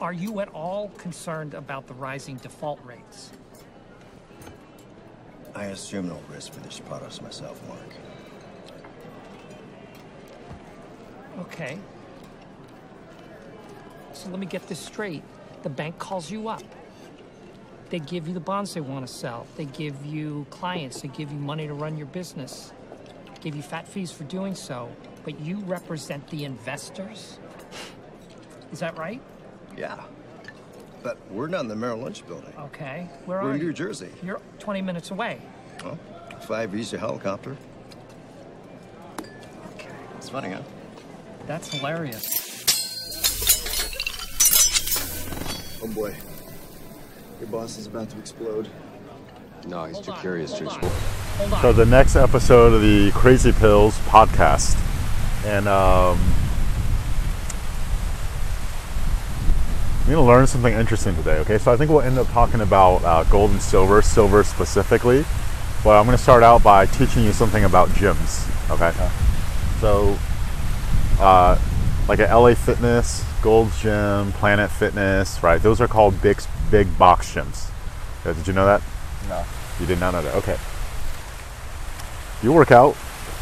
Are you at all concerned about the rising default rates? I assume no risk for this products myself, Mark. Okay. So let me get this straight. The bank calls you up. They give you the bonds they want to sell. They give you clients. They give you money to run your business. Give you fat fees for doing so. But you represent the investors? Is that right? Yeah. But we're not in the Merrill Lynch building. Okay. Where We're are in you? New Jersey. You're 20 minutes away. Well, Oh, five Visa helicopter. Okay. It's funny, huh? That's hilarious. Oh boy. Your boss is about to explode. No, he's Hold too on, curious, hold Jason. on. Hold on. So the next episode of the Crazy Pills podcast, and um, we're gonna learn something interesting today. Okay, so I think we'll end up talking about uh, gold and silver, silver specifically. But I'm gonna start out by teaching you something about gyms. Okay. So, uh, like at LA Fitness, Gold's Gym, Planet Fitness, right? Those are called big big box gyms. Yeah, Did you know that? No. You did not know that. Okay. You work out.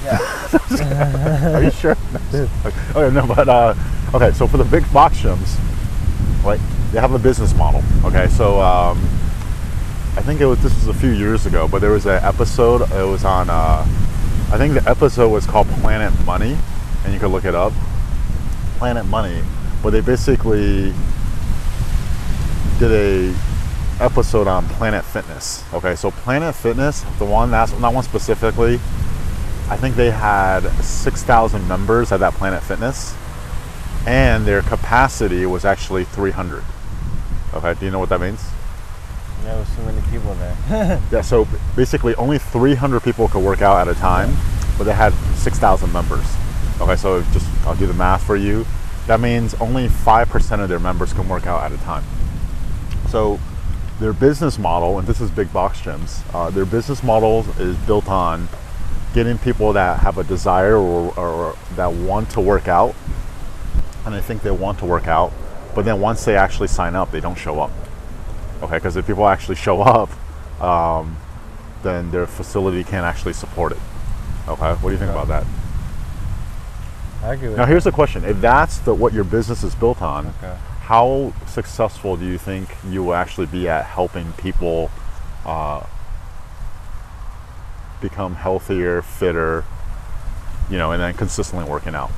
Yeah. Are you sure? okay, okay, no, but uh, okay. So for the big box gyms, like they have a business model. Okay, so um, I think it was this was a few years ago, but there was an episode. It was on. Uh, I think the episode was called Planet Money, and you could look it up. Planet Money, but they basically did a episode on Planet Fitness. Okay, so Planet Fitness, the one that's that one specifically, I think they had six thousand members at that Planet Fitness, and their capacity was actually three hundred. Okay, do you know what that means? Yeah, there was so many people there. Yeah, so basically only 300 people could work out at a time, but they had 6,000 members. Okay, so just I'll do the math for you. That means only 5% of their members can work out at a time. So their business model, and this is big box gyms, uh, their business model is built on getting people that have a desire or, or that want to work out, and they think they want to work out, but then once they actually sign up, they don't show up. Okay, because if people actually show up, um, then their facility can't actually support it. Okay, what do you think about that? I agree Now, here's the question: If that's the what your business is built on, Okay. how successful do you think you will actually be at helping people uh, become healthier, fitter, you know, and then consistently working out?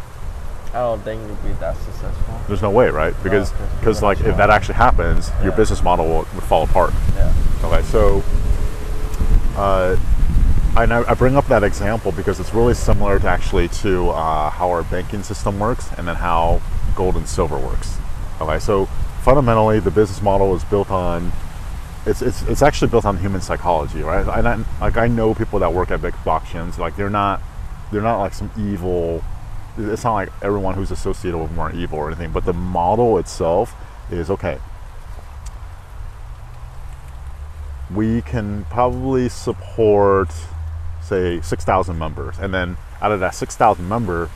I don't think you'd be that successful. There's no way, right? Because because like if that actually happens, your business model will, would fall apart. Yeah. Okay, so uh, I, I bring up that example because it's really similar to actually to uh, how our banking system works and then how gold and silver works. Okay, so fundamentally, the business model is built on it's, it's, it's actually built on human psychology, right? And I, like I know people that work at big box gyms, like they're not they're not like some evil. It's not like everyone who's associated with them are evil or anything, but the model itself is okay. we can probably support say 6000 members and then out of that 6000 member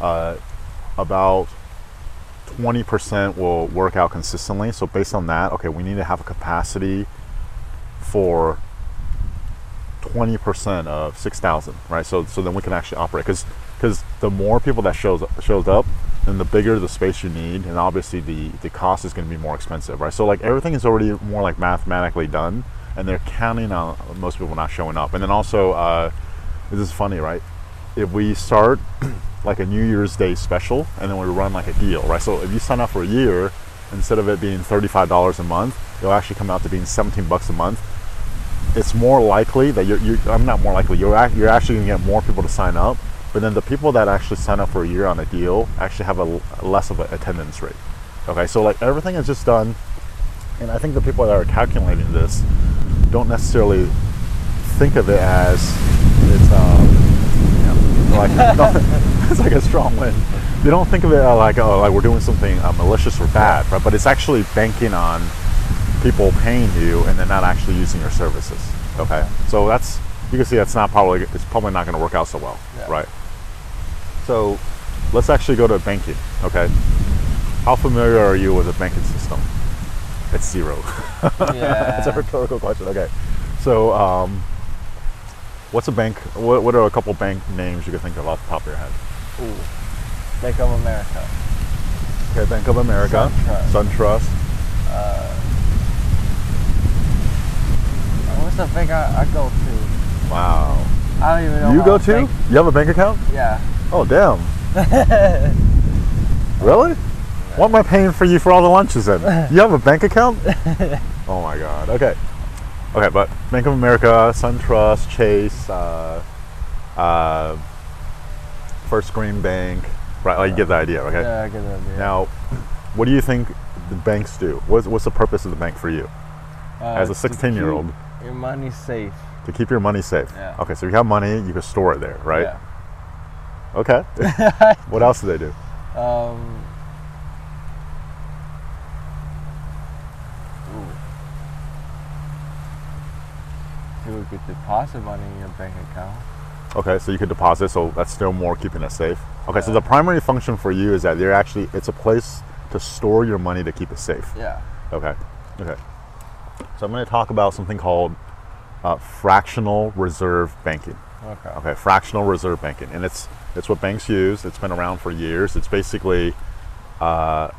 uh, about 20% will work out consistently so based on that okay we need to have a capacity for 20% of 6000 right so so then we can actually operate because because the more people that shows shows up then the bigger the space you need and obviously the the cost is going to be more expensive right? So like everything is already more like mathematically done and they're counting on most people not showing up. And then also uh, this is funny right? If we start like a new year's day special and then we run like a deal right? So if you sign up for a year instead of it being $35 a month it'll actually come out to being 17 bucks a month. It's more likely that you're, you're I'm not more likely you're you're actually going to get more people to sign up but then the people that actually sign up for a year on a deal actually have a less of an attendance rate okay so like everything is just done and I think the people that are calculating this don't necessarily think of it as it's um, you know, like it's like a strong wind. They don't think of it uh, like oh like we're doing something uh, malicious or bad, right? But it's actually banking on people paying you and then not actually using your services. Okay, so that's you can see that's not probably it's probably not going to work out so well, Yeah. right? So let's actually go to banking. Okay, How familiar are you with the banking system? It's zero. That's a rhetorical question. Okay. So, um, what's a bank? What, what are a couple bank names you can think of off the top of your head? Ooh. Bank of America. Okay, Bank of America, SunTrust. SunTrust. Uh, what's the bank I, I go to? Wow. I don't even know. You go to? bank- You have a bank account? Yeah. Oh, damn. really? What am I paying for you for all the lunches then? You have a bank account? oh my god. Okay. Okay, but Bank of America, SunTrust, Chase, uh, uh, First Green Bank, right? Like you get the idea, okay? Yeah, I get the idea. Now, what do you think the banks do? What's, what's the purpose of the bank for you Uh, as a to 16 year old? keep Your money safe. To keep your money safe. Yeah. Okay, so you have money, you can store it there, right? Yeah. Okay. what else do they do? Um. People could deposit money in your bank account. Okay, so you could deposit, so that's still more keeping it safe. Okay, so the primary function for you is that you're actually it's a place to store your money to keep it safe. Yeah. Okay, okay. So I'm going to talk about something called uh, fractional reserve banking. Okay. Okay, fractional reserve banking, and it's it's what banks use. It's been around for years. It's basically, uh,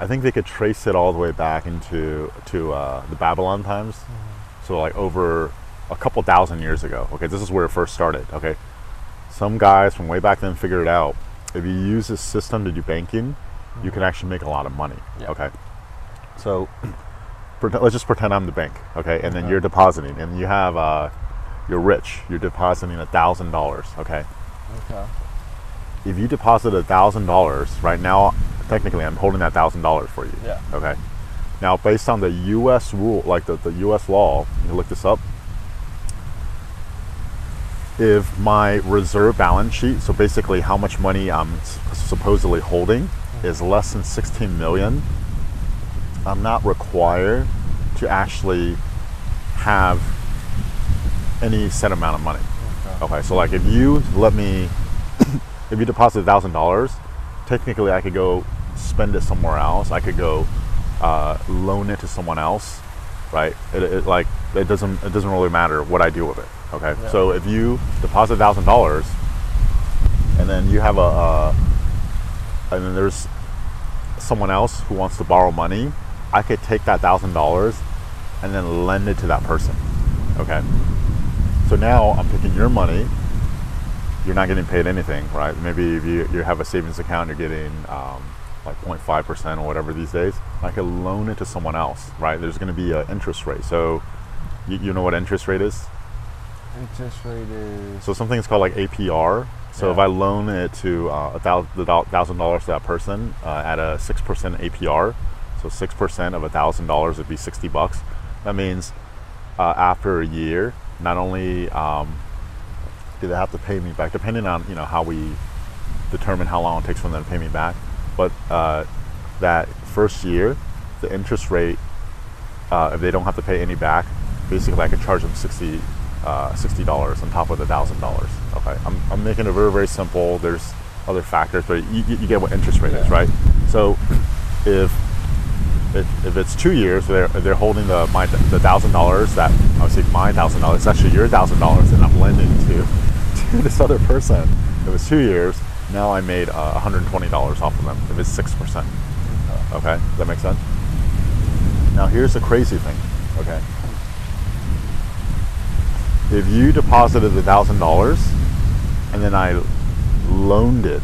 I think they could trace it all the way back into to uh, the Babylon times. So like over a couple thousand years ago. Okay, this is where it first started. Okay, some guys from way back then figured it out. If you use this system to do banking, you can actually make a lot of money. Yeah. Okay, so let's just pretend I'm the bank. Okay, and then Okay. you're depositing, and you have uh, you're rich. You're depositing a thousand dollars. Okay, Okay. If you deposit a thousand dollars right now, technically I'm holding that thousand dollars for you. Yeah. Okay. Now, based on the U.S. rule, like the, the U.S. law, you can look this up. If my reserve balance sheet, so basically how much money I'm supposedly holding, is less than 16 million, I'm not required to actually have any set amount of money. Okay. Okay, so like if you let me, if you deposit a thousand dollars, technically I could go spend it somewhere else. I could go uh, loan it to someone else, right? It, it like it doesn't it doesn't really matter what I do with it. Okay, Yeah. so if you deposit thousand dollars, and then you have a, uh, and then there's someone else who wants to borrow money, I could take that thousand dollars and then lend it to that person. Okay. So now I'm taking your money. You're not getting paid anything, right? Maybe if you, you have a savings account, you're getting um, like 0.5% or whatever these days. I could loan it to someone else, right? There's going to be an interest rate. So you, you know what interest rate is? Interest rate is. So something is called like APR. So if I loan it to uh, a thousand the thou- thousand dollars to that person uh, at a six percent APR, so six percent of a thousand dollars would be sixty bucks. That means uh, after a year, not only um, do they have to pay me back, depending on you know how we determine how long it takes for them to pay me back, but uh, that first year, the interest rate, uh, if they don't have to pay any back, basically I could charge them sixty uh, dollars on top of the thousand dollars. Okay, I'm, I'm making it very very simple. There's other factors, but you, you get what interest rate is, right? So if if, if it's two years, they're they're holding the my the thousand dollars that obviously my thousand dollars. It's actually your thousand dollars, that I'm lending to this other person. It was two years, now I made uh, 120 dollars off of them. If it's six percent, okay, does that make sense? Now here's the crazy thing, okay. If you deposited the thousand dollars, and then I loaned it,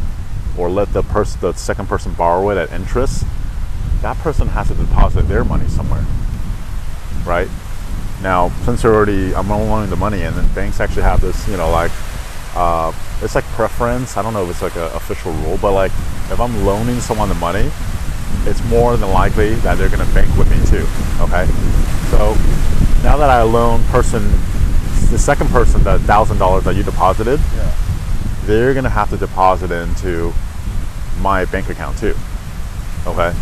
or let the person, the second person borrow it at interest, that person has to deposit their money somewhere, right? Now, since they're already, I'm loaning the money, and then banks actually have this, you know, like, uh, it's like preference. I don't know if it's like an official rule, but like, if I'm loaning someone the money, it's more than likely that they're going to bank with me too. Okay, so now that I loan person, the second person, the thousand dollars that you deposited, Yeah. they're gonna have to deposit into my bank account too. Okay.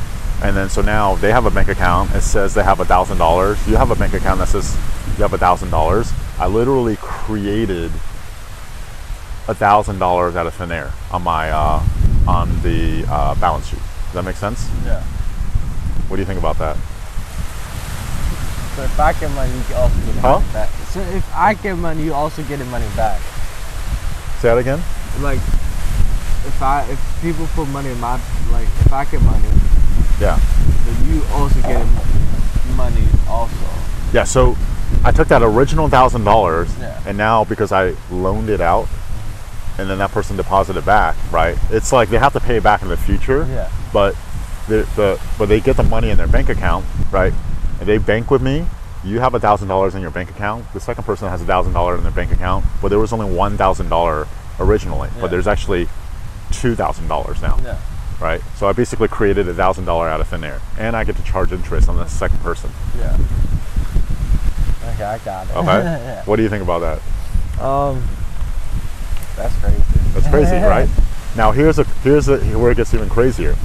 And then so now they have a bank account. It says they have a thousand dollars. You have a bank account that says you have a thousand dollars. I literally created thousand dollars out of thin air on my uh, on the uh, balance sheet. Does that make sense? Yeah. What do you think about that? So if I get money, you can also get Huh? money back. So if I get money, you also get money back. Say that again. Like, if I if people put money in my like if I get money, Yeah. then you also get money also. Yeah, so I took that original thousand dollars, Yeah. and now because I loaned it out, and then that person deposited back, right? It's like they have to pay it back in the future, Yeah. but the, the but they get the money in their bank account, right? And they bank with me. You have a thousand dollars in your bank account. The second person has a thousand dollars in their bank account, but there was only one thousand dollar originally, Yeah. but there's actually two thousand dollars now, Yeah. right? So I basically created a thousand dollar out of thin air, and I get to charge interest on the second person. Yeah. Okay, I got it. Okay. yeah. What do you think about that? Um, that's crazy. That's crazy, right? Now here's a here's a, where it gets even crazier.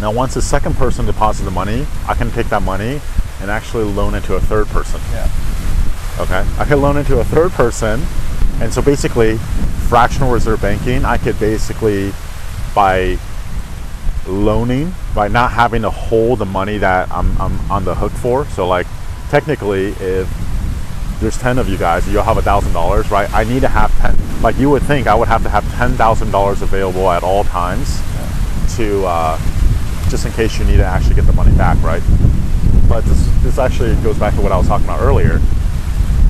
Now once the second person deposits the money, I can take that money and actually loan it to a third person. Yeah. Okay, I can loan it to a third person, and so basically, fractional reserve banking, I could basically by loaning by not having to hold the money that I'm, I'm on the hook for. So like technically, if there's 10 of you guys, you'll have a thousand dollars, right? I need to have 10, like you would think I would have to have $10,000 available at all times to, uh, just in case you need to actually get the money back, right? But this, this actually goes back to what I was talking about earlier.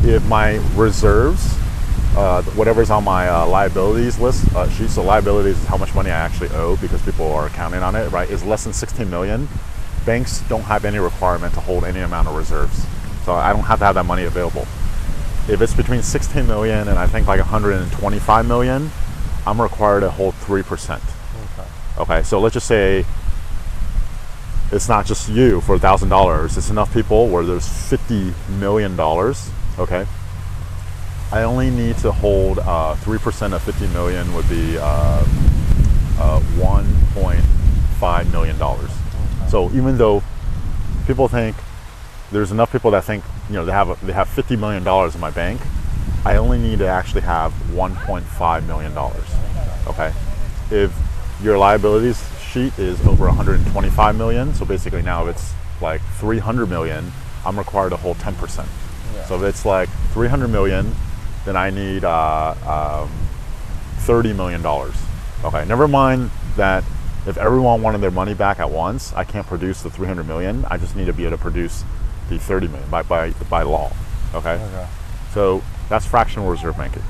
If my reserves, uh, whatever's on my uh, liabilities list uh, sheet, so liabilities is how much money I actually owe because people are counting on it, right? Is less than 16 million. Banks don't have any requirement to hold any amount of reserves, so I don't have to have that money available. If it's between 16 million and I think like 125 million, I'm required to hold three percent. Okay. Okay, so let's just say it's not just you for a thousand dollars. It's enough people where there's fifty million dollars. Okay, I only need to hold uh, three percent of fifty million would be uh, uh, one point five million dollars. So even though people think there's enough people that think you know they have a, they have fifty million dollars in my bank, I only need to actually have one point five million dollars. Okay, if your liabilities sheet is over 125 million, so basically now it's like 300 million, I'm required to hold 10%. Yeah. So if it's like 300 million, then I need uh, um, 30 million dollars. Okay, never mind that if everyone wanted their money back at once, I can't produce the 300 million. I just need to be able to produce the 30 million by by, by law. Okay, Okay. so that's fractional reserve banking.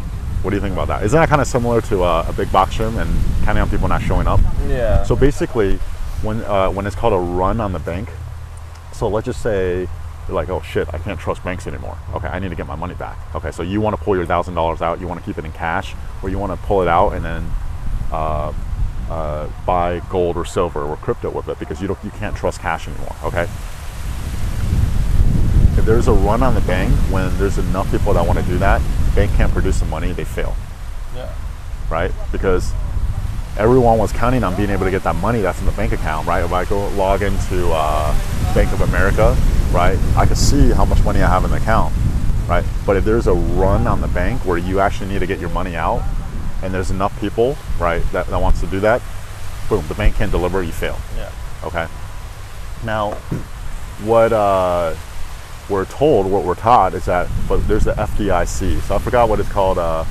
What do you think about that? Isn't that kind of similar to uh, a big box gym and counting on people not showing up? Yeah. So basically, when uh, when it's called a run on the bank, so let's just say you're like, oh shit, I can't trust banks anymore. Okay, I need to get my money back. Okay, so you want to pull your thousand dollars out, you want to keep it in cash, or you want to pull it out and then uh, uh, buy gold or silver or crypto with it because you don't you can't trust cash anymore. Okay. If there's a run on the bank when there's enough people that want to do that, bank can't produce the money, they fail yeah. right? Because everyone was counting on being able to get that money that's in the bank account, right? If I go log into uh, Bank of America, right, I can see how much money I have in the account, right? But if there's a run on the bank where you actually need to get your money out, and there's enough people, right, that, that wants to do that, boom, the bank can't deliver, you fail. Yeah. Okay. Now, what uh, we're told, what we're taught is that, but there's the FDIC. So I forgot what it's called. Uh,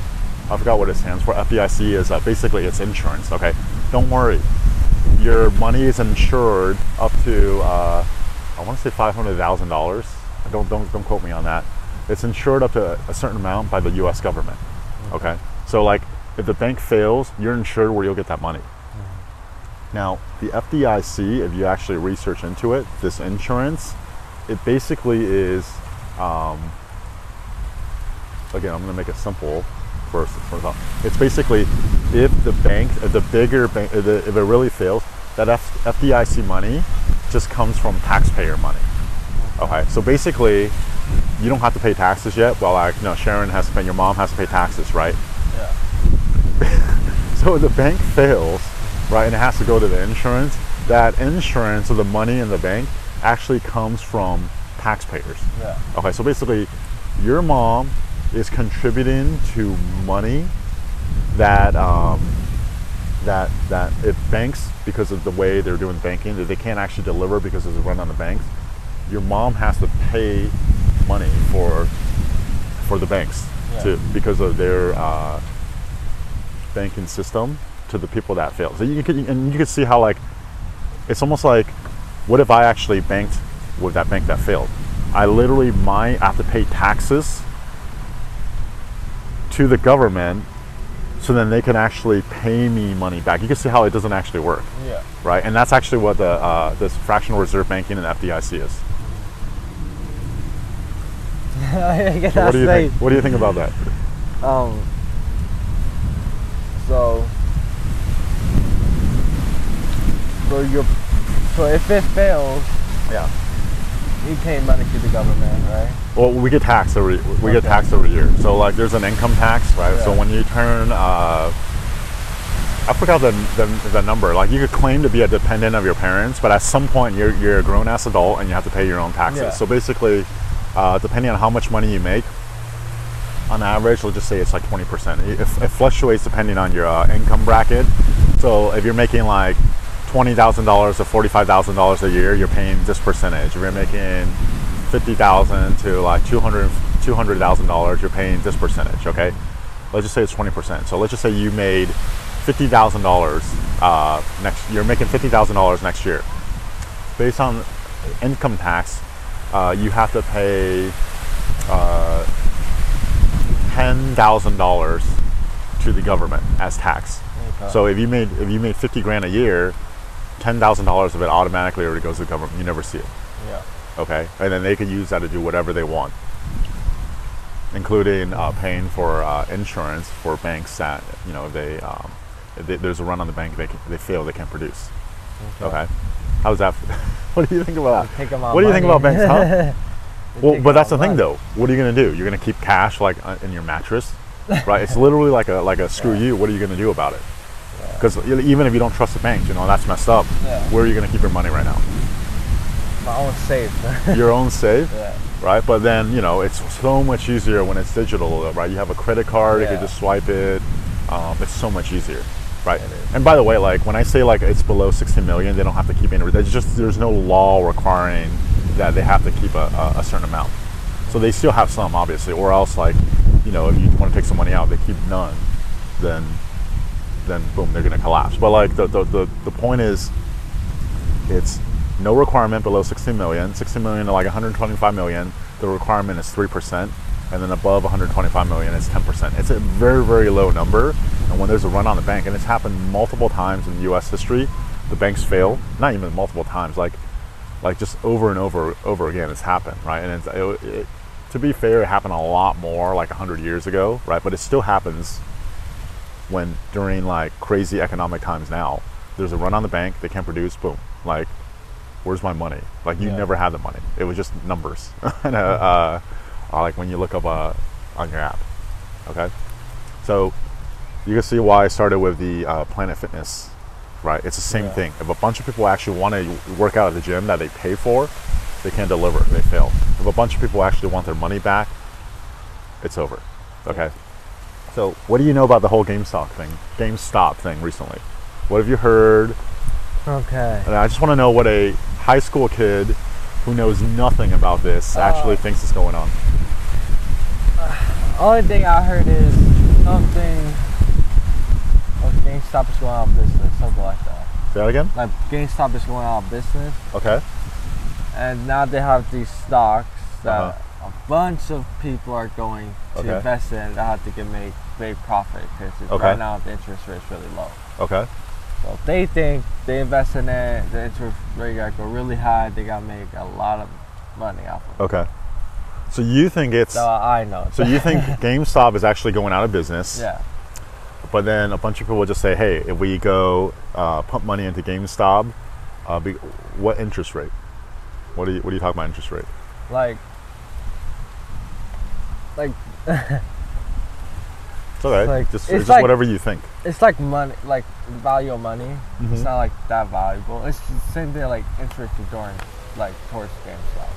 I forgot what it stands for. FDIC is uh, basically it's insurance. Okay, don't worry, your money is insured up to uh, I want to say five hundred thousand dollars. Don't don't don't quote me on that. It's insured up to a certain amount by the U.S. government. Okay, so like if the bank fails, you're insured where you'll get that money. Now, the FDIC, if you actually research into it, this insurance, it basically is, um, again, I'm going to make it simple first. first off. It's basically if the bank, the bigger bank, if, it really fails, that FDIC money just comes from taxpayer money. Okay, so basically, you don't have to pay taxes yet. Well, like, no, Sharon has to pay, your mom has to pay taxes, right? Yeah. So if the bank fails, right, and it has to go to the insurance, that insurance or the money in the bank actually comes from taxpayers. Yeah. Okay, so basically, your mom is contributing to money that um, that that if banks because of the way they're doing banking that they can't actually deliver because there's a run on the banks, your mom has to pay money for for the banks Yeah. to because of their uh, banking system to the people that fail. So you can and you can see how like it's almost like what if I actually banked with that bank that failed? I literally might have to pay taxes to the government so then they can actually pay me money back. You can see how it doesn't actually work, Yeah. right? And that's actually what the uh, this fractional reserve banking and FDIC is. So what do you think? What do you think about that? Um. So. So you so if it fails, Yeah. you pay money to the government, right? Well, we get taxed every we get taxed every year. So like, there's an income tax, right? So when you turn, uh, I forgot the, the the number. Like you could claim to be a dependent of your parents, but at some point you're you're a grown ass adult and you have to pay your own taxes. Yeah. So basically, uh, depending on how much money you make, on average, let's just say it's like 20%. It, it fluctuates depending on your uh, income bracket. So if you're making like $20,000 to $45,000 a year, you're paying this percentage. If you're making 50,000 to like 200 $200,000, you're paying this percentage, okay? Let's just say it's 20%. So let's just say you made $50,000 uh, next you're making $50,000 next year. Based on income tax, uh, you have to pay uh, $10,000 to the government as tax. Okay. So if you made if you made 50 grand a year, $10,000 of it automatically already goes to the government. You never see it. Yeah. Okay, and then they can use that to do whatever they want, including uh, paying for uh, insurance for banks that you know they, um, they there's a run on the bank they can, they fail they can't produce. Okay, how's that? what do you think about that? Take 'em out What do you think about banks? Huh? Well, but that's the out thing money. though. What are you gonna do? You're gonna keep cash like uh, in your mattress, right? It's literally like a like a screw you. What are you gonna do about it? Because even if you don't trust the bank, you know that's messed up. Yeah. Where are you gonna keep your money right now? My own safe. Your own safe. yeah. right? But then you know it's so much easier when it's digital, right? You have a credit card, you can just swipe it. Um, it's so much easier, right? And by the way, like when I say like it's below 60 million, they don't have to keep any. There's just there's no law requiring that they have to keep a, a, a certain amount. So they still have some, obviously, or else like you know if you want to take some money out, they keep none, then then boom, they're gonna collapse. But like the the, the, the point is, it's no requirement below 60 million. 60 million to like 125 million, the requirement is 3%. And then above 125 million, it's 10%. It's a very, very low number. And when there's a run on the bank, and it's happened multiple times in US history, the banks fail. Not even multiple times, like like just over and over over again it's happened right and it's, it, it, to be fair it happened a lot more like 100 years ago right but it still happens when during like crazy economic times now there's a run on the bank they can't produce boom like where's my money? Like you Yeah. never had the money. It was just numbers. And, uh, uh, like when you look up uh, on your app okay? So you can see why i started with the uh, planet fitness right? It's the same Yeah. thing. If a bunch of people actually want to work out at the gym that they pay for they can't deliver they fail. If a bunch of people actually want their money back it's over okay so what do you know about the whole GameStop thing GameStop thing recently what have you heard Okay. and I just want to know what a high school kid who knows nothing about this actually Uh, thinks is going on. Only thing I heard is something. Oh, GameStop is going out of business, something like that. Say that again? Like GameStop is going out of business, Okay. and now they have these stocks that Uh-huh. A bunch of people are going to Okay. invest in that have to get make big profit because Okay. right now the interest rate is really low. Okay. So if they think they invest in it, the interest rate got go really high, they got to make a lot of money off of it. Okay. So you think it's I know. so you think GameStop is actually going out of business? yeah. But then a bunch of people will just say, "Hey, if we go uh, pump money into GameStop, uh, what interest rate? What do you what do you talk about interest rate? Like, like It's okay. like- just it's it's just like- whatever you think. it's like money, like the value of money. It's Mhm. not like that valuable. It's the same thing like interest during, like towards GameStop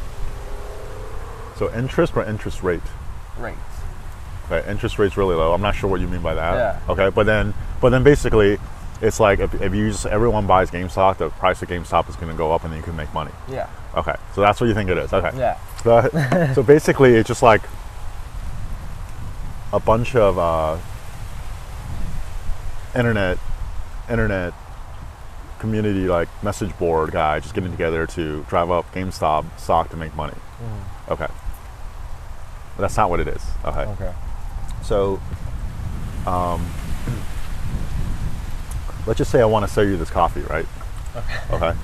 So interest or interest rate? rates. Okay, interest rate's really low. I'm not sure what you mean by that. Yeah. Okay, but then but then basically It's like if, if you just everyone buys GameStop, the price of GameStop is going to go up, and then you can make money. Yeah. Okay, so that's what you think it is. Okay. Yeah. So, so basically, it's just like a bunch of uh, internet, internet community like message board guy just getting together to drive up GameStop stock to make money. Okay. But that's not what it is. Okay. Okay. So, um, let's just say I want to sell you this coffee, right? Okay. Okay.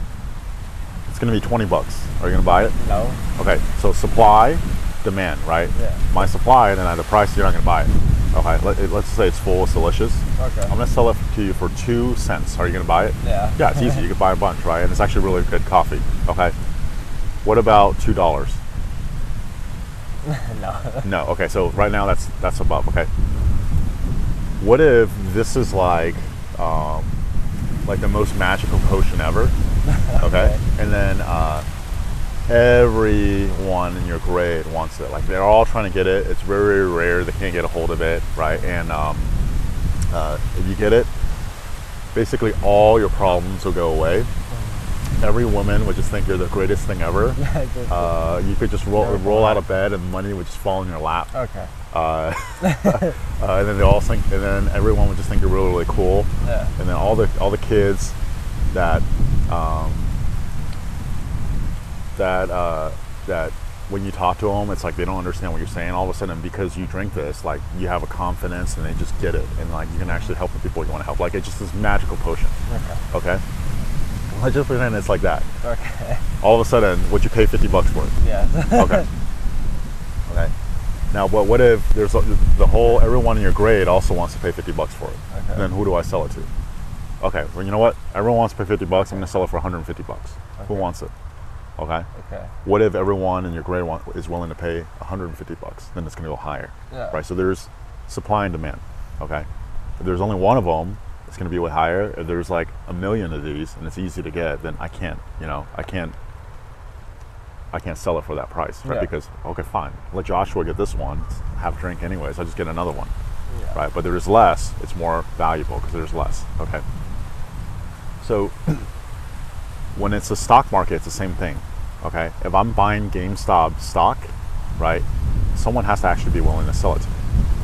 It's going to be 20 bucks. Are you going to buy it? No. Okay, so supply, demand, right? Yeah. My supply, and then at the price, you're not gonna buy it. Okay, let, let's say it's full, it's delicious. Okay. I'm gonna sell it to you for two cents. Are you gonna buy it? Yeah. Yeah, it's easy. You can buy a bunch, right? And it's actually really good coffee. Okay. What about two dollars? no. No. Okay, so right now that's that's above. Okay. What if this is like, um, like the most magical potion ever? Okay. And then uh, everyone in your grade wants it. Like they're all trying to get it. It's very, very rare. They can't get a hold of it, right? And um, uh, if you get it, basically all your problems will go away. Every woman would just think you're the greatest thing ever. Uh, you could just roll, roll out of bed and money would just fall in your lap. okay. Uh, uh, and then they all think, and then everyone would just think you're really, really cool. Yeah. And then all the all the kids that um, that uh, that when you talk to them, it's like they don't understand what you're saying. All of a sudden, because you drink this, like you have a confidence, and they just get it, and like you can actually help the people you want to help. Like it's just this magical potion. Okay. Okay. Let's just pretend it's like that. Okay. All of a sudden, what you pay fifty bucks for it. Yeah. Okay. okay. Now, what what if there's a, the whole everyone in your grade also wants to pay fifty bucks for it? Okay. Then who do I sell it to? Okay. Well, you know what? Everyone wants to pay fifty bucks. I'm going to sell it for 150 bucks. Who wants it? Okay. okay. What if everyone in your grade want, is willing to pay 150 bucks? Then it's going to go higher. Yeah. Right. So there's supply and demand. Okay. If there's only one of them, it's going to be way higher. If there's like a million of these and it's easy to get, then I can't. You know, I can't. I can't sell it for that price, right? Yeah. Because okay, fine, let Joshua get this one, have a drink anyways. I just get another one, Yeah. right? But there's less; it's more valuable because there's less. Okay. So when it's a stock market, it's the same thing. Okay, if I'm buying GameStop stock, right, someone has to actually be willing to sell it to me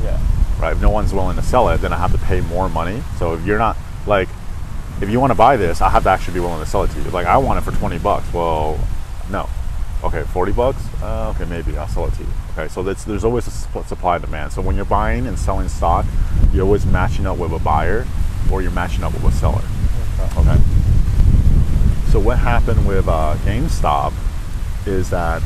Yeah. right? If no one's willing to sell it, then I have to pay more money. So if you're not like, if you want to buy this, I have to actually be willing to sell it to you. Like I want it for twenty bucks. Well, no. Okay, forty bucks. Uh, okay, maybe I'll sell it to you. Okay, so that's, there's always a supply and demand. So when you're buying and selling stock, you're always matching up with a buyer, or you're matching up with a seller. Okay. Okay. So what happened with uh, GameStop is that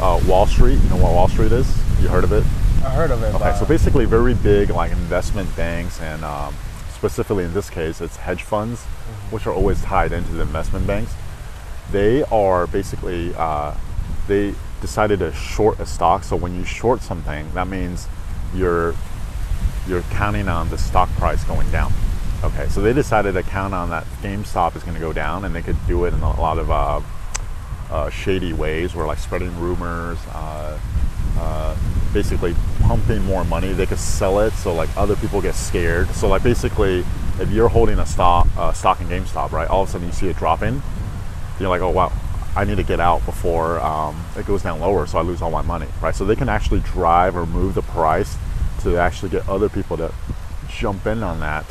uh, Wall Street. You know what Wall Street is? You heard of it? I heard of it. Okay, so basically, very big like investment banks, and um, specifically in this case, it's hedge funds, which are always tied into the investment banks. They are basically uh, they decided to short a stock. So when you short something, that means you're you're counting on the stock price going down. Okay, so they decided to count on that GameStop is going to go down, and they could do it in a lot of uh, uh, shady ways, where like spreading rumors, uh, uh, basically pumping more money. They could sell it so like other people get scared. So like basically, if you're holding a stock stock in GameStop, right, all of a sudden you see it dropping, you're like, oh wow, I need to get out before um, it goes down lower, so I lose all my money, right? So they can actually drive or move the price to actually get other people to jump in on that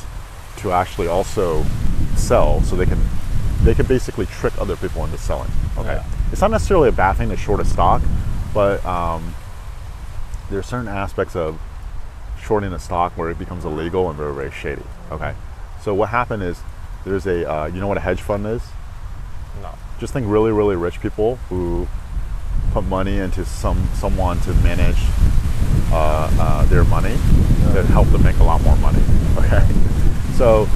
to actually also sell, so they can they can basically trick other people into selling. Okay, Yeah. it's not necessarily a bad thing to short a stock, but um, there are certain aspects of shorting a stock where it becomes illegal and very very shady. Okay, so what happened is there's a uh, you know what a hedge fund is? no. just think really really rich people who put money into some someone to manage uh, uh, their money to help them make a lot more money okay so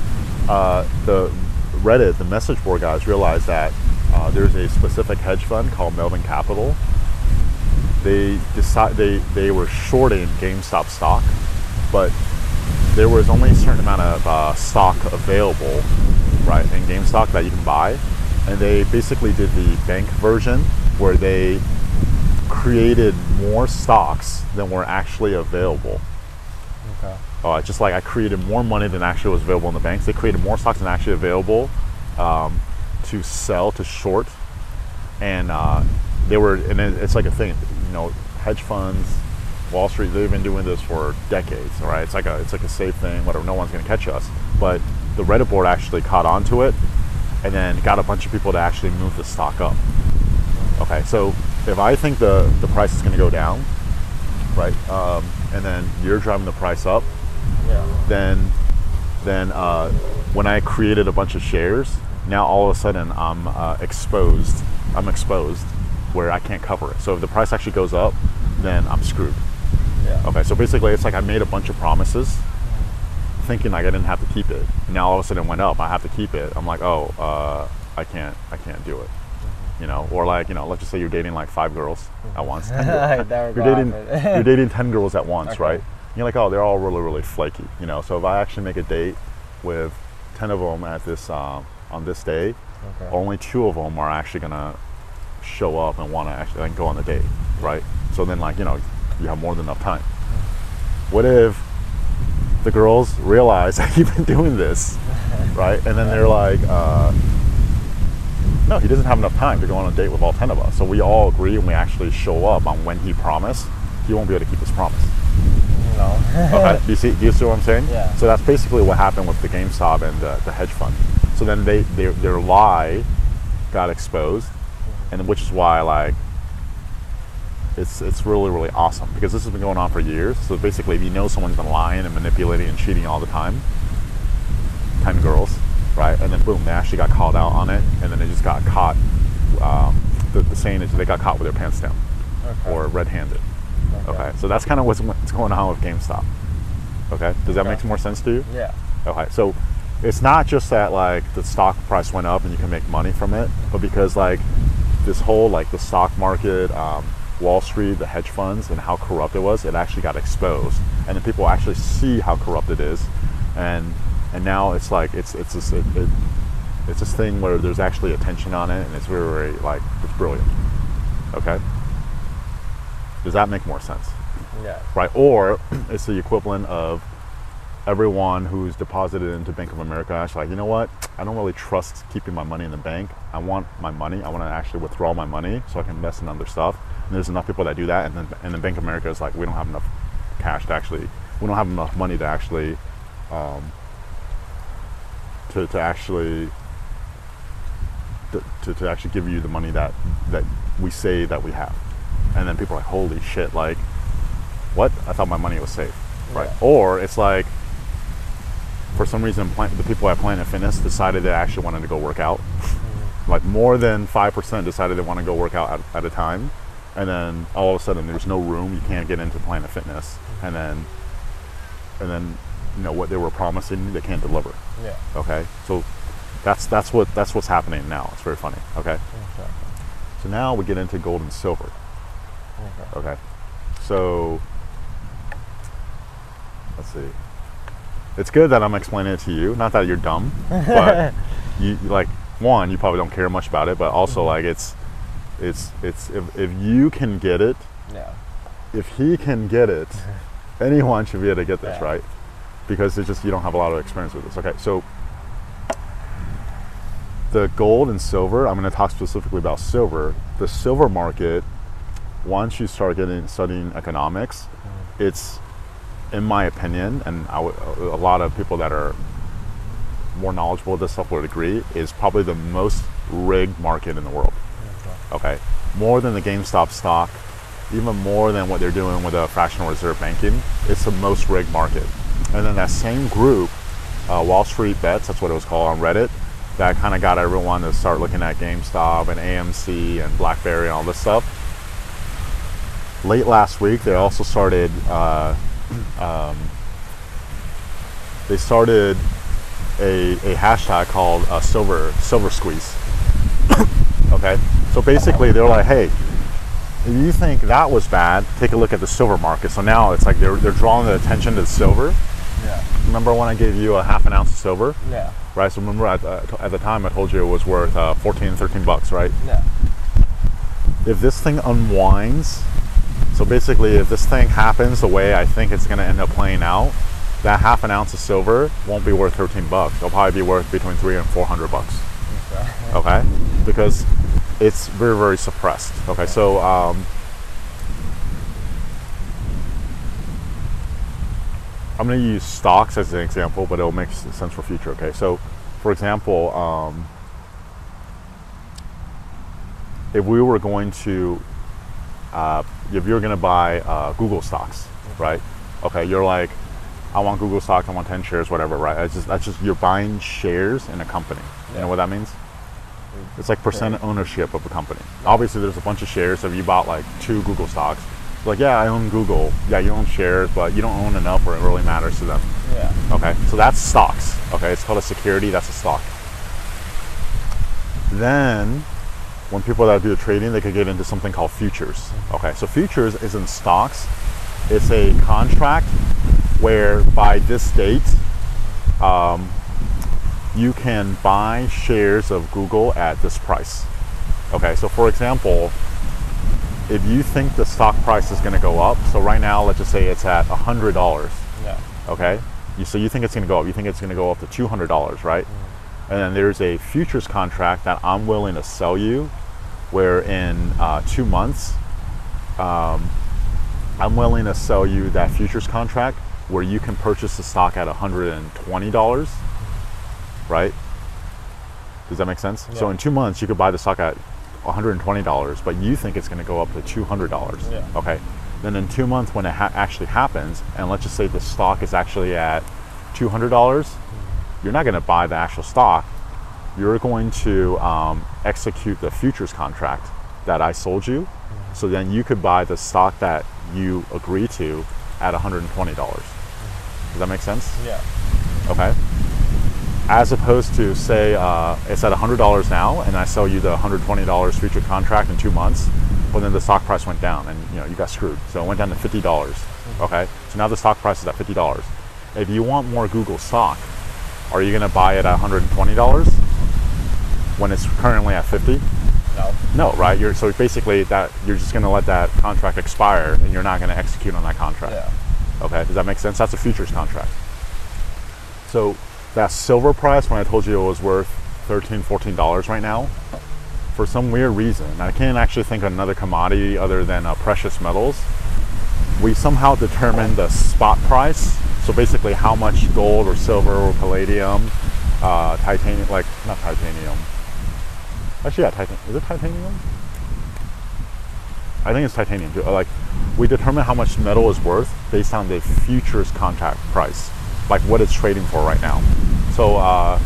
uh, the reddit the message board guys realized that uh, there's a specific hedge fund called melvin capital they decide they they were shorting gamestop stock but there was only a certain amount of uh, stock available, right, in GameStop that you can buy, and they basically did the bank version where they created more stocks than were actually available. Okay. Uh, just like I created more money than actually was available in the banks. They created more stocks than actually available um, to sell to short, and uh, they were. And it's like a thing, you know, hedge funds, Wall Street. They've been doing this for decades, right? It's like a it's like a safe thing. Whatever, no one's going to catch us. But the Reddit board actually caught on to it, and then got a bunch of people to actually move the stock up. Okay, so if I think the the price is going to go down, right, um, and then you're driving the price up. Then then uh, when I created a bunch of shares, now all of a sudden I'm uh, exposed. I'm exposed where I can't cover it. So if the price actually goes up, then I'm screwed. Yeah. Okay, so basically it's like I made a bunch of promises, thinking like I didn't have to keep it. Now all of a sudden it went up. I have to keep it. I'm like, oh, uh, I can't. I can't do it. You know, or like you know, let's just say you're dating like five girls at once. 10 girls. That would you're dating you're dating 10 girls at once Okay. right you're like oh they're all really really flaky you know so if i actually make a date with 10 of them at this um, on this day Okay. only two of them are actually gonna show up and want to actually like, go on the date right so then like you know you have more than enough time what if the girls realize that you've been doing this right and then they're like uh, no, he doesn't have enough time to go on a date with all 10 of us. So we all agree and we actually show up on when he promised, he won't be able to keep his promise. No. Okay. do you see? Do you see what I'm saying? Yeah. So that's basically what happened with the GameStop and the, the hedge fund. So then they their, their lie got exposed, and which is why like it's it's really really awesome because this has been going on for years. So basically, if you know someone's been lying and manipulating and cheating all the time, ten girls, right, and then boom, they actually got called out on it, and then they just got caught. Um, the, the saying is they got caught with their pants down Okay. or red-handed. Okay, so that's kind of what's, what's going on with GameStop. Okay, does that Okay. make more sense to you? Yeah. Okay, so it's not just that like the stock price went up and you can make money from it, but because like this whole like the stock market, um, Wall Street, the hedge funds, and how corrupt it was, it actually got exposed, and then people actually see how corrupt it is, and and now it's like it's it's this it, it, it's this thing where there's actually attention on it, and it's very very like it's brilliant. Okay, does that make more sense? Yeah. right? Or it's the equivalent of everyone who's deposited into Bank of America actually like, you know what? I don't really trust keeping my money in the bank. I want my money. I want to actually withdraw my money so I can invest in other stuff. And there's enough people that do that, and then and then Bank of America is like, we don't have enough cash to actually, we don't have enough money to actually, um, to to actually. To, to, to actually give you the money that that we say that we have and then people are like holy shit like what? I thought my money was safe, right? Yeah. Or it's like, for some reason, the people at Planet Fitness decided they actually wanted to go work out. Mm-hmm. like more than five percent decided they want to go work out at, at a time, and then all of a sudden there's no room. You can't get into Planet Fitness, mm-hmm. and then, and then, you know what they were promising they can't deliver. Yeah. Okay, so that's that's what that's what's happening now. It's very funny. Okay, Okay. so now we get into gold and silver. Okay. Okay. So let's see. It's good that I'm explaining it to you. Not that you're dumb, but you like one, you probably don't care much about it, but also mm-hmm. like it's it's it's if, if you can get it, Yeah. if he can get it, anyone should be able to get this, Yeah. right? Because it's just you don't have a lot of experience with this. Okay, so the gold and silver, I'm going to talk specifically about silver. The silver market, once you start getting studying economics, mm. it's, in my opinion, and I a lot of people that are more knowledgeable of this stuff would agree, is probably the most rigged market in the world. Mm, okay, more than the GameStop stock, even more than what they're doing with the fractional reserve banking. It's the most rigged market. And then that same group, uh, Wall Street Bets, that's what it was called on Reddit, that kind of got everyone to start looking at GameStop and AMC and BlackBerry and all this stuff. Late last week, they also started. Uh, um, they started a, a hashtag called uh, Silver Silver Squeeze. okay, so basically they're like, hey, if you think that was bad, take a look at the silver market. So now it's like they're, they're drawing the attention to the silver. Yeah. Remember when I gave you a half an ounce of silver, Yeah. right? So remember at, uh, at the time I told you it was worth uh, 14, 13 bucks, right? Yeah. If this thing unwinds, so basically if this thing happens the way I think it's going to end up playing out, that half an ounce of silver won't be worth 13 bucks. It'll probably be worth between three and 400 bucks. Okay, because it's very very suppressed. Okay, so um, I'm going to use stocks as an example, but it'll make sense for future. Okay, so for example, um, if we were going to, uh, if you're going to buy uh, Google stocks, right? Okay, you're like, I want Google stocks, I want 10 shares, whatever, right? It's just that's just you're buying shares in a company. You know what that means? It's like percent ownership of a company. Obviously, there's a bunch of shares. So if you bought like two Google stocks, like yeah, I own Google. Yeah, you own shares, but you don't own enough where it really matters to them. Yeah. Okay, so that's stocks. Okay, it's called a security. That's a stock. Then, when people that do the trading, they could get into something called futures. Okay, so futures isn't stocks. It's a contract where by this date, um, you can buy shares of Google at this price. Okay, so for example, if you think the stock price is going to go up, so right now, let's just say it's at $100 Yeah. okay you, so you think it's going to go up you think it's going to go up to $200 right and then there's a futures contract that i'm willing to sell you where in uh, two months um, i'm willing to sell you that futures contract where you can purchase the stock at $120 right? Does that make sense? So in two months you could buy the stock at $120 but you think it's going to go up to $200 Yeah. okay. Then in two months when it ha- actually happens and let's just say the stock is actually at $200 you're not going to buy the actual stock you're going to um, execute the futures contract that i sold you. So then you could buy the stock that you agree to at $120 does that make sense? Yeah. okay. As opposed to say uh, it's at $100 now and i sell you the $120 future contract in two months but then the stock price went down and you know you got screwed. So it went down to $50 okay. So now the stock price is at $50 if you want more google stock are you going to buy it at $120 when it's currently at 50 No. no right you're so basically that you're just going to let that contract expire and you're not going to execute on that contract Yeah. Okay, does that make sense? That's a futures contract. So that silver price, when I told you it was worth $13, $14 right now, for some weird reason, I can't actually think of another commodity other than uh, precious metals. We somehow determined the spot price. So basically, how much gold or silver or palladium, uh, titanium, like not titanium. Actually, yeah, titanium. Is it titanium? I think it's titanium. too. Like, we determine how much metal is worth based on the futures contract price, like what it's trading for right now. So, uh,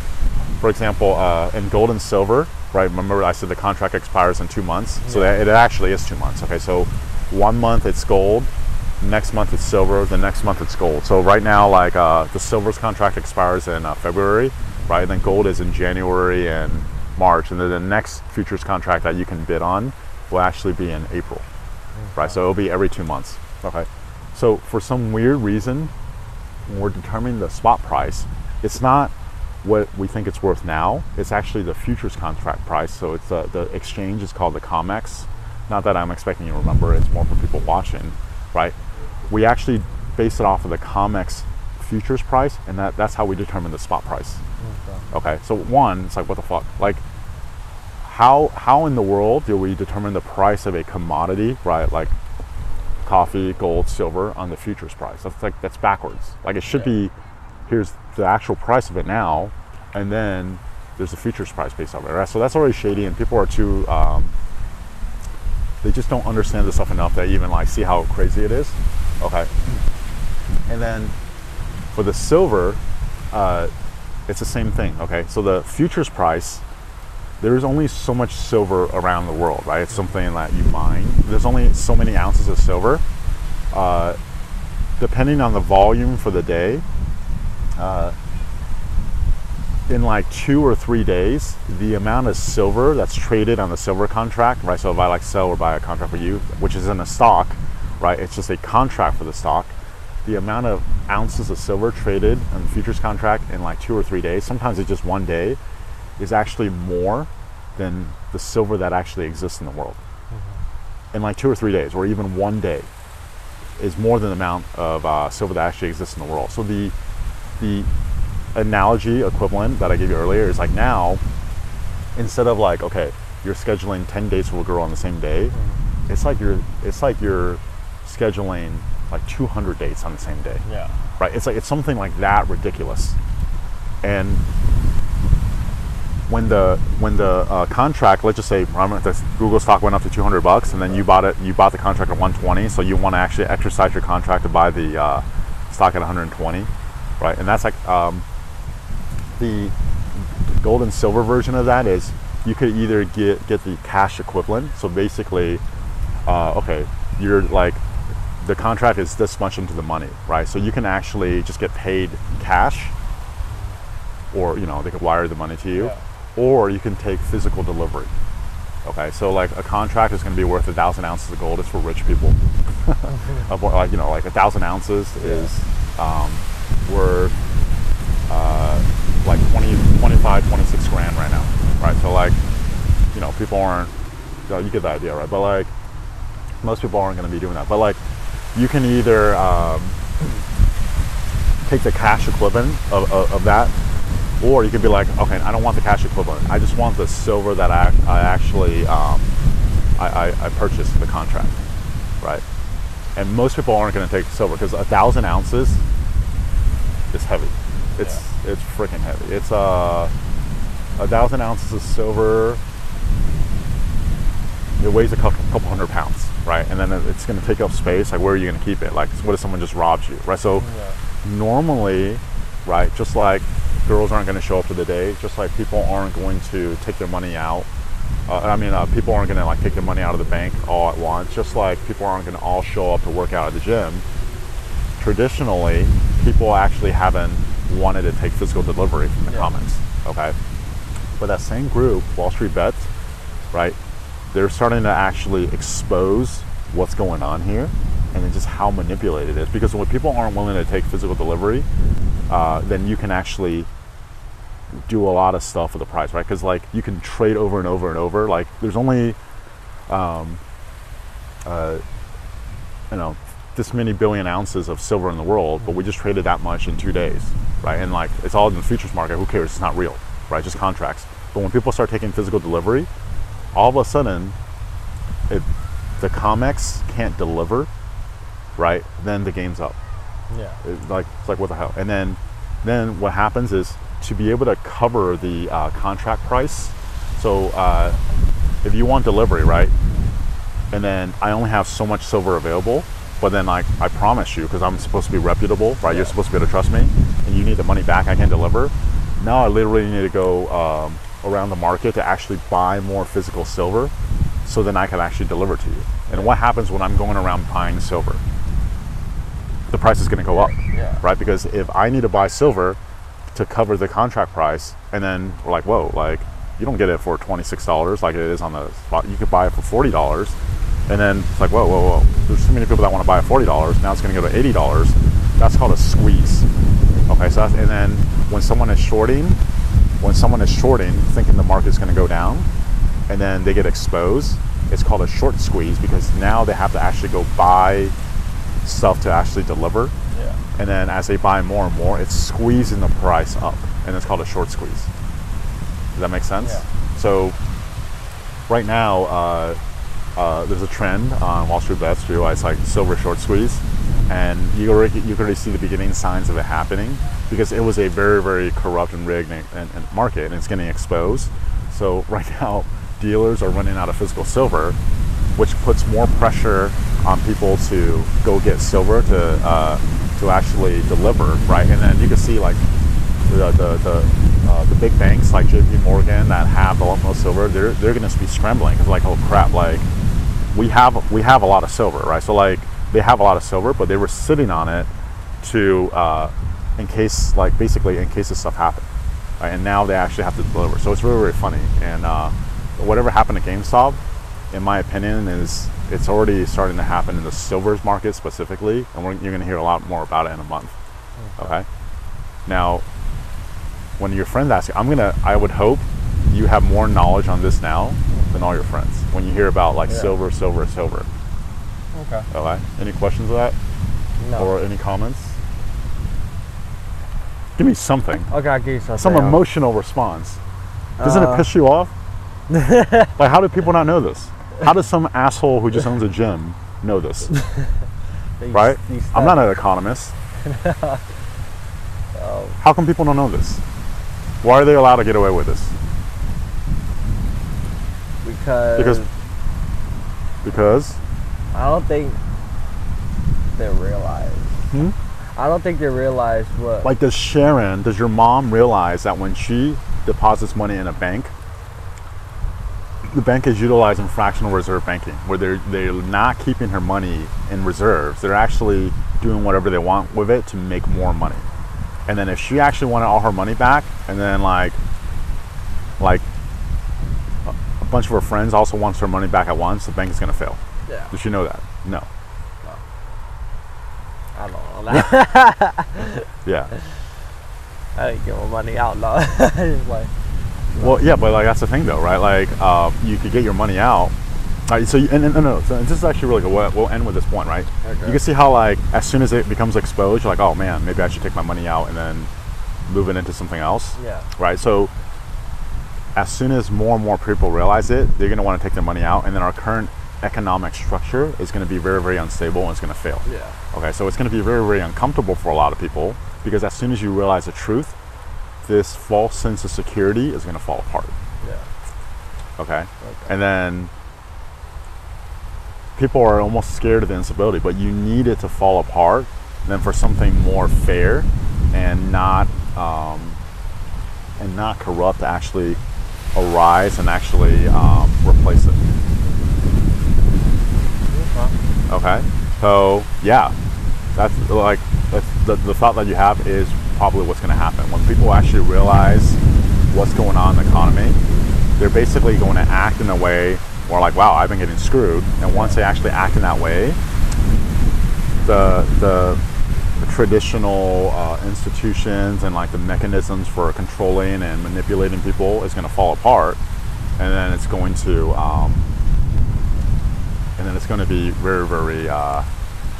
for example, uh, in gold and silver, right? Remember, I said the contract expires in two months, so that it actually is two months. Okay, so one month it's gold, next month it's silver, the next month it's gold. So right now, like uh, the silver's contract expires in uh, February, right? then gold is in January and March, and then the next futures contract that you can bid on will actually be in April, right? So it'll be every two months. Okay. So for some weird reason, when we're determining the spot price, it's not what we think it's worth now. It's actually the futures contract price. So it's the, the exchange is called the COMEX. Not that I'm expecting you to remember. It's more for people watching, right? We actually base it off of the COMEX futures price, and that, that's how we determine the spot price. Okay. So one, it's like what the fuck? Like how how in the world do we determine the price of a commodity, right? Like coffee, gold, silver on the futures price. That's like that's backwards. Like it should be here's the actual price of it now, and then there's the futures price based on it. Right? So that's already shady, and people are too um, they just don't understand this stuff enough to even like see how crazy it is. Okay, and then for the silver, uh, it's the same thing. Okay, so the futures price there's only so much silver around the world, right? It's something that you mine. There's only so many ounces of silver. Uh, depending on the volume for the day, uh, in like two or three days, the amount of silver that's traded on the silver contract, right? So if I like sell or buy a contract for you, which is in a stock, right? It's just a contract for the stock. The amount of ounces of silver traded on the futures contract in like two or three days, sometimes it's just one day, is actually more than the silver that actually exists in the world. In like two or three days, or even one day, is more than the amount of uh, silver that actually exists in the world. So the the analogy equivalent that I gave you earlier is like now, instead of like okay, you're scheduling ten dates with a girl on the same day, it's like you're it's like you're scheduling like 200 dates on the same day Yeah. right? It's like it's something like that ridiculous. And when the when the uh, contract, let's just say the Google stock went up to 200 bucks, and then you bought it, you bought the contract at 120, so you want to actually exercise your contract to buy the uh, stock at 120, right? And that's like um, the gold and silver version of that is you could either get get the cash equivalent, so basically, uh, okay, you're like the contract is this much into the money, right? So you can actually just get paid cash, or you know they could wire the money to you, Yeah. or you can take physical delivery. Okay, so like a contract is going to be worth a thousand ounces of gold. It's for rich people. Of what- like you know, like a thousand ounces is um, worth uh, like 20, 25, 26 grand right now, right? So like, you know, people aren't. You, know, you get the idea, right? But like, most people aren't going to be doing that. But like, you can either um, take the cash equivalent of, of, of that, or you could be like, okay, I don't want the cash equivalent. I just want the silver that I, I actually um, I, I, I purchased the contract, right? And most people aren't going to take silver because a thousand ounces is heavy. It's it's freaking heavy. It's uh, a thousand ounces of silver. It weighs a couple, couple hundred pounds, right? And then it's going to take up space. Like, where are you going to keep it? Like, what if someone just robs you, right? So, Yeah. normally, right, just like girls aren't going to show up to the day, just like people aren't going to take their money out. Uh, I mean, uh, people aren't going to like take their money out of the bank all at once. Just like people aren't going to all show up to work out at the gym. Traditionally, people actually haven't wanted to take physical delivery from the Yeah. COMEX. Okay, but that same group, Wall Street Bets, right? They're starting to actually expose what's going on here, and then just how manipulated it is. Because when people aren't willing to take physical delivery, uh, then you can actually do a lot of stuff with the price, right? Because like you can trade over and over and over. Like there's only, um, uh, you know, this many billion ounces of silver in the world, but we just traded that much in two days, right? And like it's all in the futures market. Who cares? It's not real, right? Just contracts. But when people start taking physical delivery, all of a sudden, it, the COMEX can't deliver, right? Then the game's up. Yeah. It's like it's like what the hell and then then what happens is to be able to cover the uh, contract price so uh, if you want delivery right and then i only have so much silver available but then like i promise you because i'm supposed to be reputable right you're supposed to be able to trust me and you need the money back i can deliver now i literally need to go um, around the market to actually buy more physical silver so then i can actually deliver to you and what happens when i'm going around buying silver the price is going to go up Yeah. right? Because if I need to buy silver to cover the contract price, and then we're like, whoa, like you don't get it for twenty six dollars like it is on the spot. You could buy it for forty dollars, and then it's like, whoa, whoa, whoa. There's too many people that want to buy it forty dollars. Now it's going to go to eighty dollars. That's called a squeeze. Okay, so that's, and then when someone is shorting, when someone is shorting, thinking the market's going to go down, and then they get exposed, it's called a short squeeze because now they have to actually go buy stuff to actually deliver Yeah. and then as they buy more and more, it's squeezing the price up, and it's called a short squeeze. Does that make sense? Yeah. So, right now, uh, uh, there's a trend on Wall Street Bets too. It's like silver short squeeze, and you already you can already see the beginning signs of it happening because it was a very very corrupt and rigged and, and, and market, and it's getting exposed. So right now, dealers are running out of physical silver, which puts more pressure on people to go get silver to uh, to actually deliver, right? And then you can see like the the the, uh, the big banks like J.P. Morgan that have the most silver, they're they're going to be scrambling because like oh crap, like we have we have a lot of silver, right? So like they have a lot of silver, but they were sitting on it to uh, in case like basically in case this stuff happened, right? and now they actually have to deliver. So it's really really funny. And uh, whatever happened to GameStop, in my opinion, is it's already starting to happen in the silvers market specifically, and we're, you're going to hear a lot more about it in a month. Okay. Now, when your friends ask you, I'm gonna, I would hope you have more knowledge on this now than all your friends. When you hear about like Yeah. silver, silver, silver. Okay. Okay. Any questions of that, No. or any comments? Give me something. Okay, I'll give you something. Some else. emotional response. Doesn't Uh, it piss you off? like, how do people not know this? How does some asshole who just owns a gym know this? Right? I'm not an economist. Oh, How come people don't know this? Why are they allowed to get away with this? because Because because I don't think they realize. Hmm? I don't think they realize what. like does Sharon, does your mom realize that when she deposits money in a bank, the bank is utilizing fractional reserve banking, where they're they're not keeping her money in reserves. They're actually doing whatever they want with it to make more money. And then if she actually wanted all her money back, and then like like a- bunch of her friends also wants her money back at once, the bank is gonna fail. yeah, Does she know that? No. I don't that. Yeah. I didn't give my money out. No, It's like Well, yeah, but like that's the thing though, right? Like uh, you could get your money out. Right, so you, and, and no, no, so this is actually really good. We'll, we'll end with this point, right? Okay. You can see how like as soon as it becomes exposed, you're like, oh man, maybe I should take my money out and then move it into something else, yeah, right? So as soon as more and more people realize it, they're going to want to take their money out, and then our current economic structure is going to be very, very unstable and it's going to fail. yeah, Okay, so it's going to be very, very uncomfortable for a lot of people because as soon as you realize the truth, this false sense of security is going to fall apart. yeah. Okay? Okay. And then people are almost scared of the instability, but you need it to fall apart than for something more fair and not um, and not corrupt to actually arise and actually um, replace it. Okay, so yeah, that's like that's the, the thought that you have is probably what's going to happen when people actually realize what's going on in the economy. They're basically going to act in a way where like, wow, I've been getting screwed. And once they actually act in that way, the the, traditional uh, institutions and like the mechanisms for controlling and manipulating people is going to fall apart, and then it's going to um, and then it's going to be very very uh,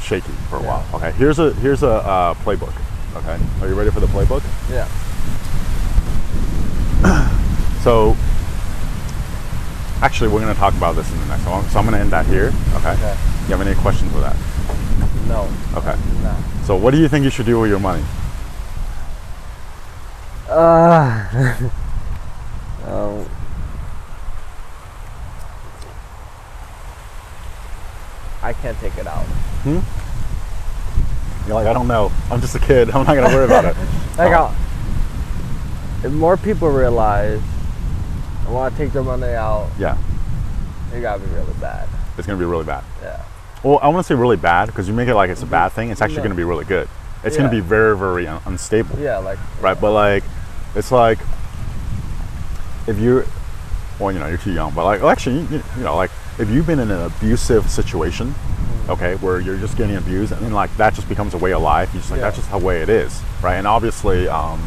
shaky for a Yeah. while. Okay, here's a here's a uh, playbook. Okay, are you ready for the playbook? Yeah. So, actually, we're going to talk about this in the next one. So I'm going to end that here. Okay. Okay. You have any questions with that? No. Okay. Nah. So, what do you think you should do with your money? Uh, um, I can't take it out. Hmm? You're like, I don't know. I'm just a kid. I'm not going to worry about it. Like, Oh. If more people realize and want to take their money out, Yeah, it gotta be really bad. it's going to be really bad. Yeah. Well, I want to say really bad because you make it like it's a bad thing. It's actually No. going to be really good. It's going to be very, very un- unstable. Yeah, like right? But like, it's like if you're, well, you know, you're too young, but like, well, actually, you, you know, like if you've been in an abusive situation, okay, where you're just getting abused, and then like that just becomes a way of life. You just like that's just the way it is, right? And obviously, um,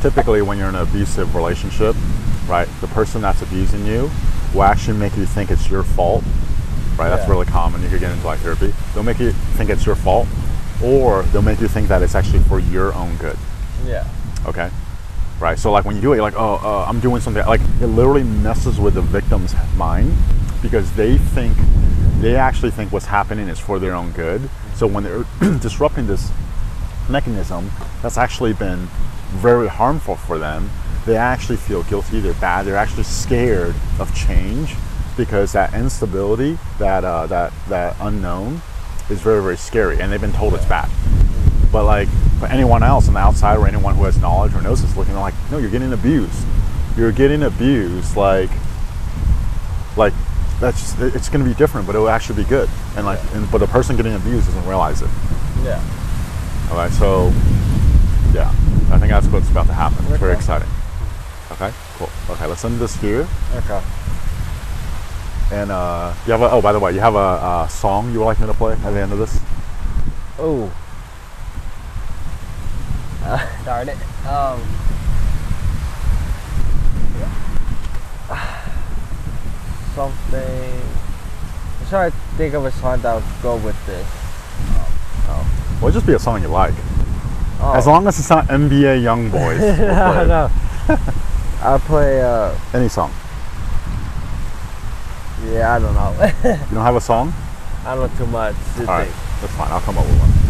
typically when you're in an abusive relationship, right, the person that's abusing you will actually make you think it's your fault, right? That's Yeah. really common. You could get into like therapy. They'll make you think it's your fault, or they'll make you think that it's actually for your own good yeah, okay right? So like when you do it you're like oh uh, i'm doing something. Like it literally messes with the victim's mind because they think they actually think what's happening is for their own good. So when they're disrupting this mechanism that's actually been very harmful for them. They actually feel guilty. They're bad. They're actually scared of change because that instability that uh, that that unknown is very very scary and they've been told it's bad but like for anyone else on the outside or anyone who has knowledge or knows this looking like no you're getting abused. You're getting abused like like that's just, it's going to be different but it will actually be good. And like and, but the person getting abused doesn't realize it. Yeah. all right so yeah i think that's what's about to happen. It's very exciting. Okay cool. Okay let's end this here. Okay. and uh you have a oh by the way you have a, uh song you would like me to play at the end of this? Oh. Uh, darn it. Um. Something. I'm trying to think of a song that would go with this. Oh. well it'd just be a song you like Oh. As long as it's not NBA Young Boys. we'll it. know. I play. Uh, Any song. yeah, I don't know. You don't have a song? I don't know too much. All right, that's fine. I'll come up with one.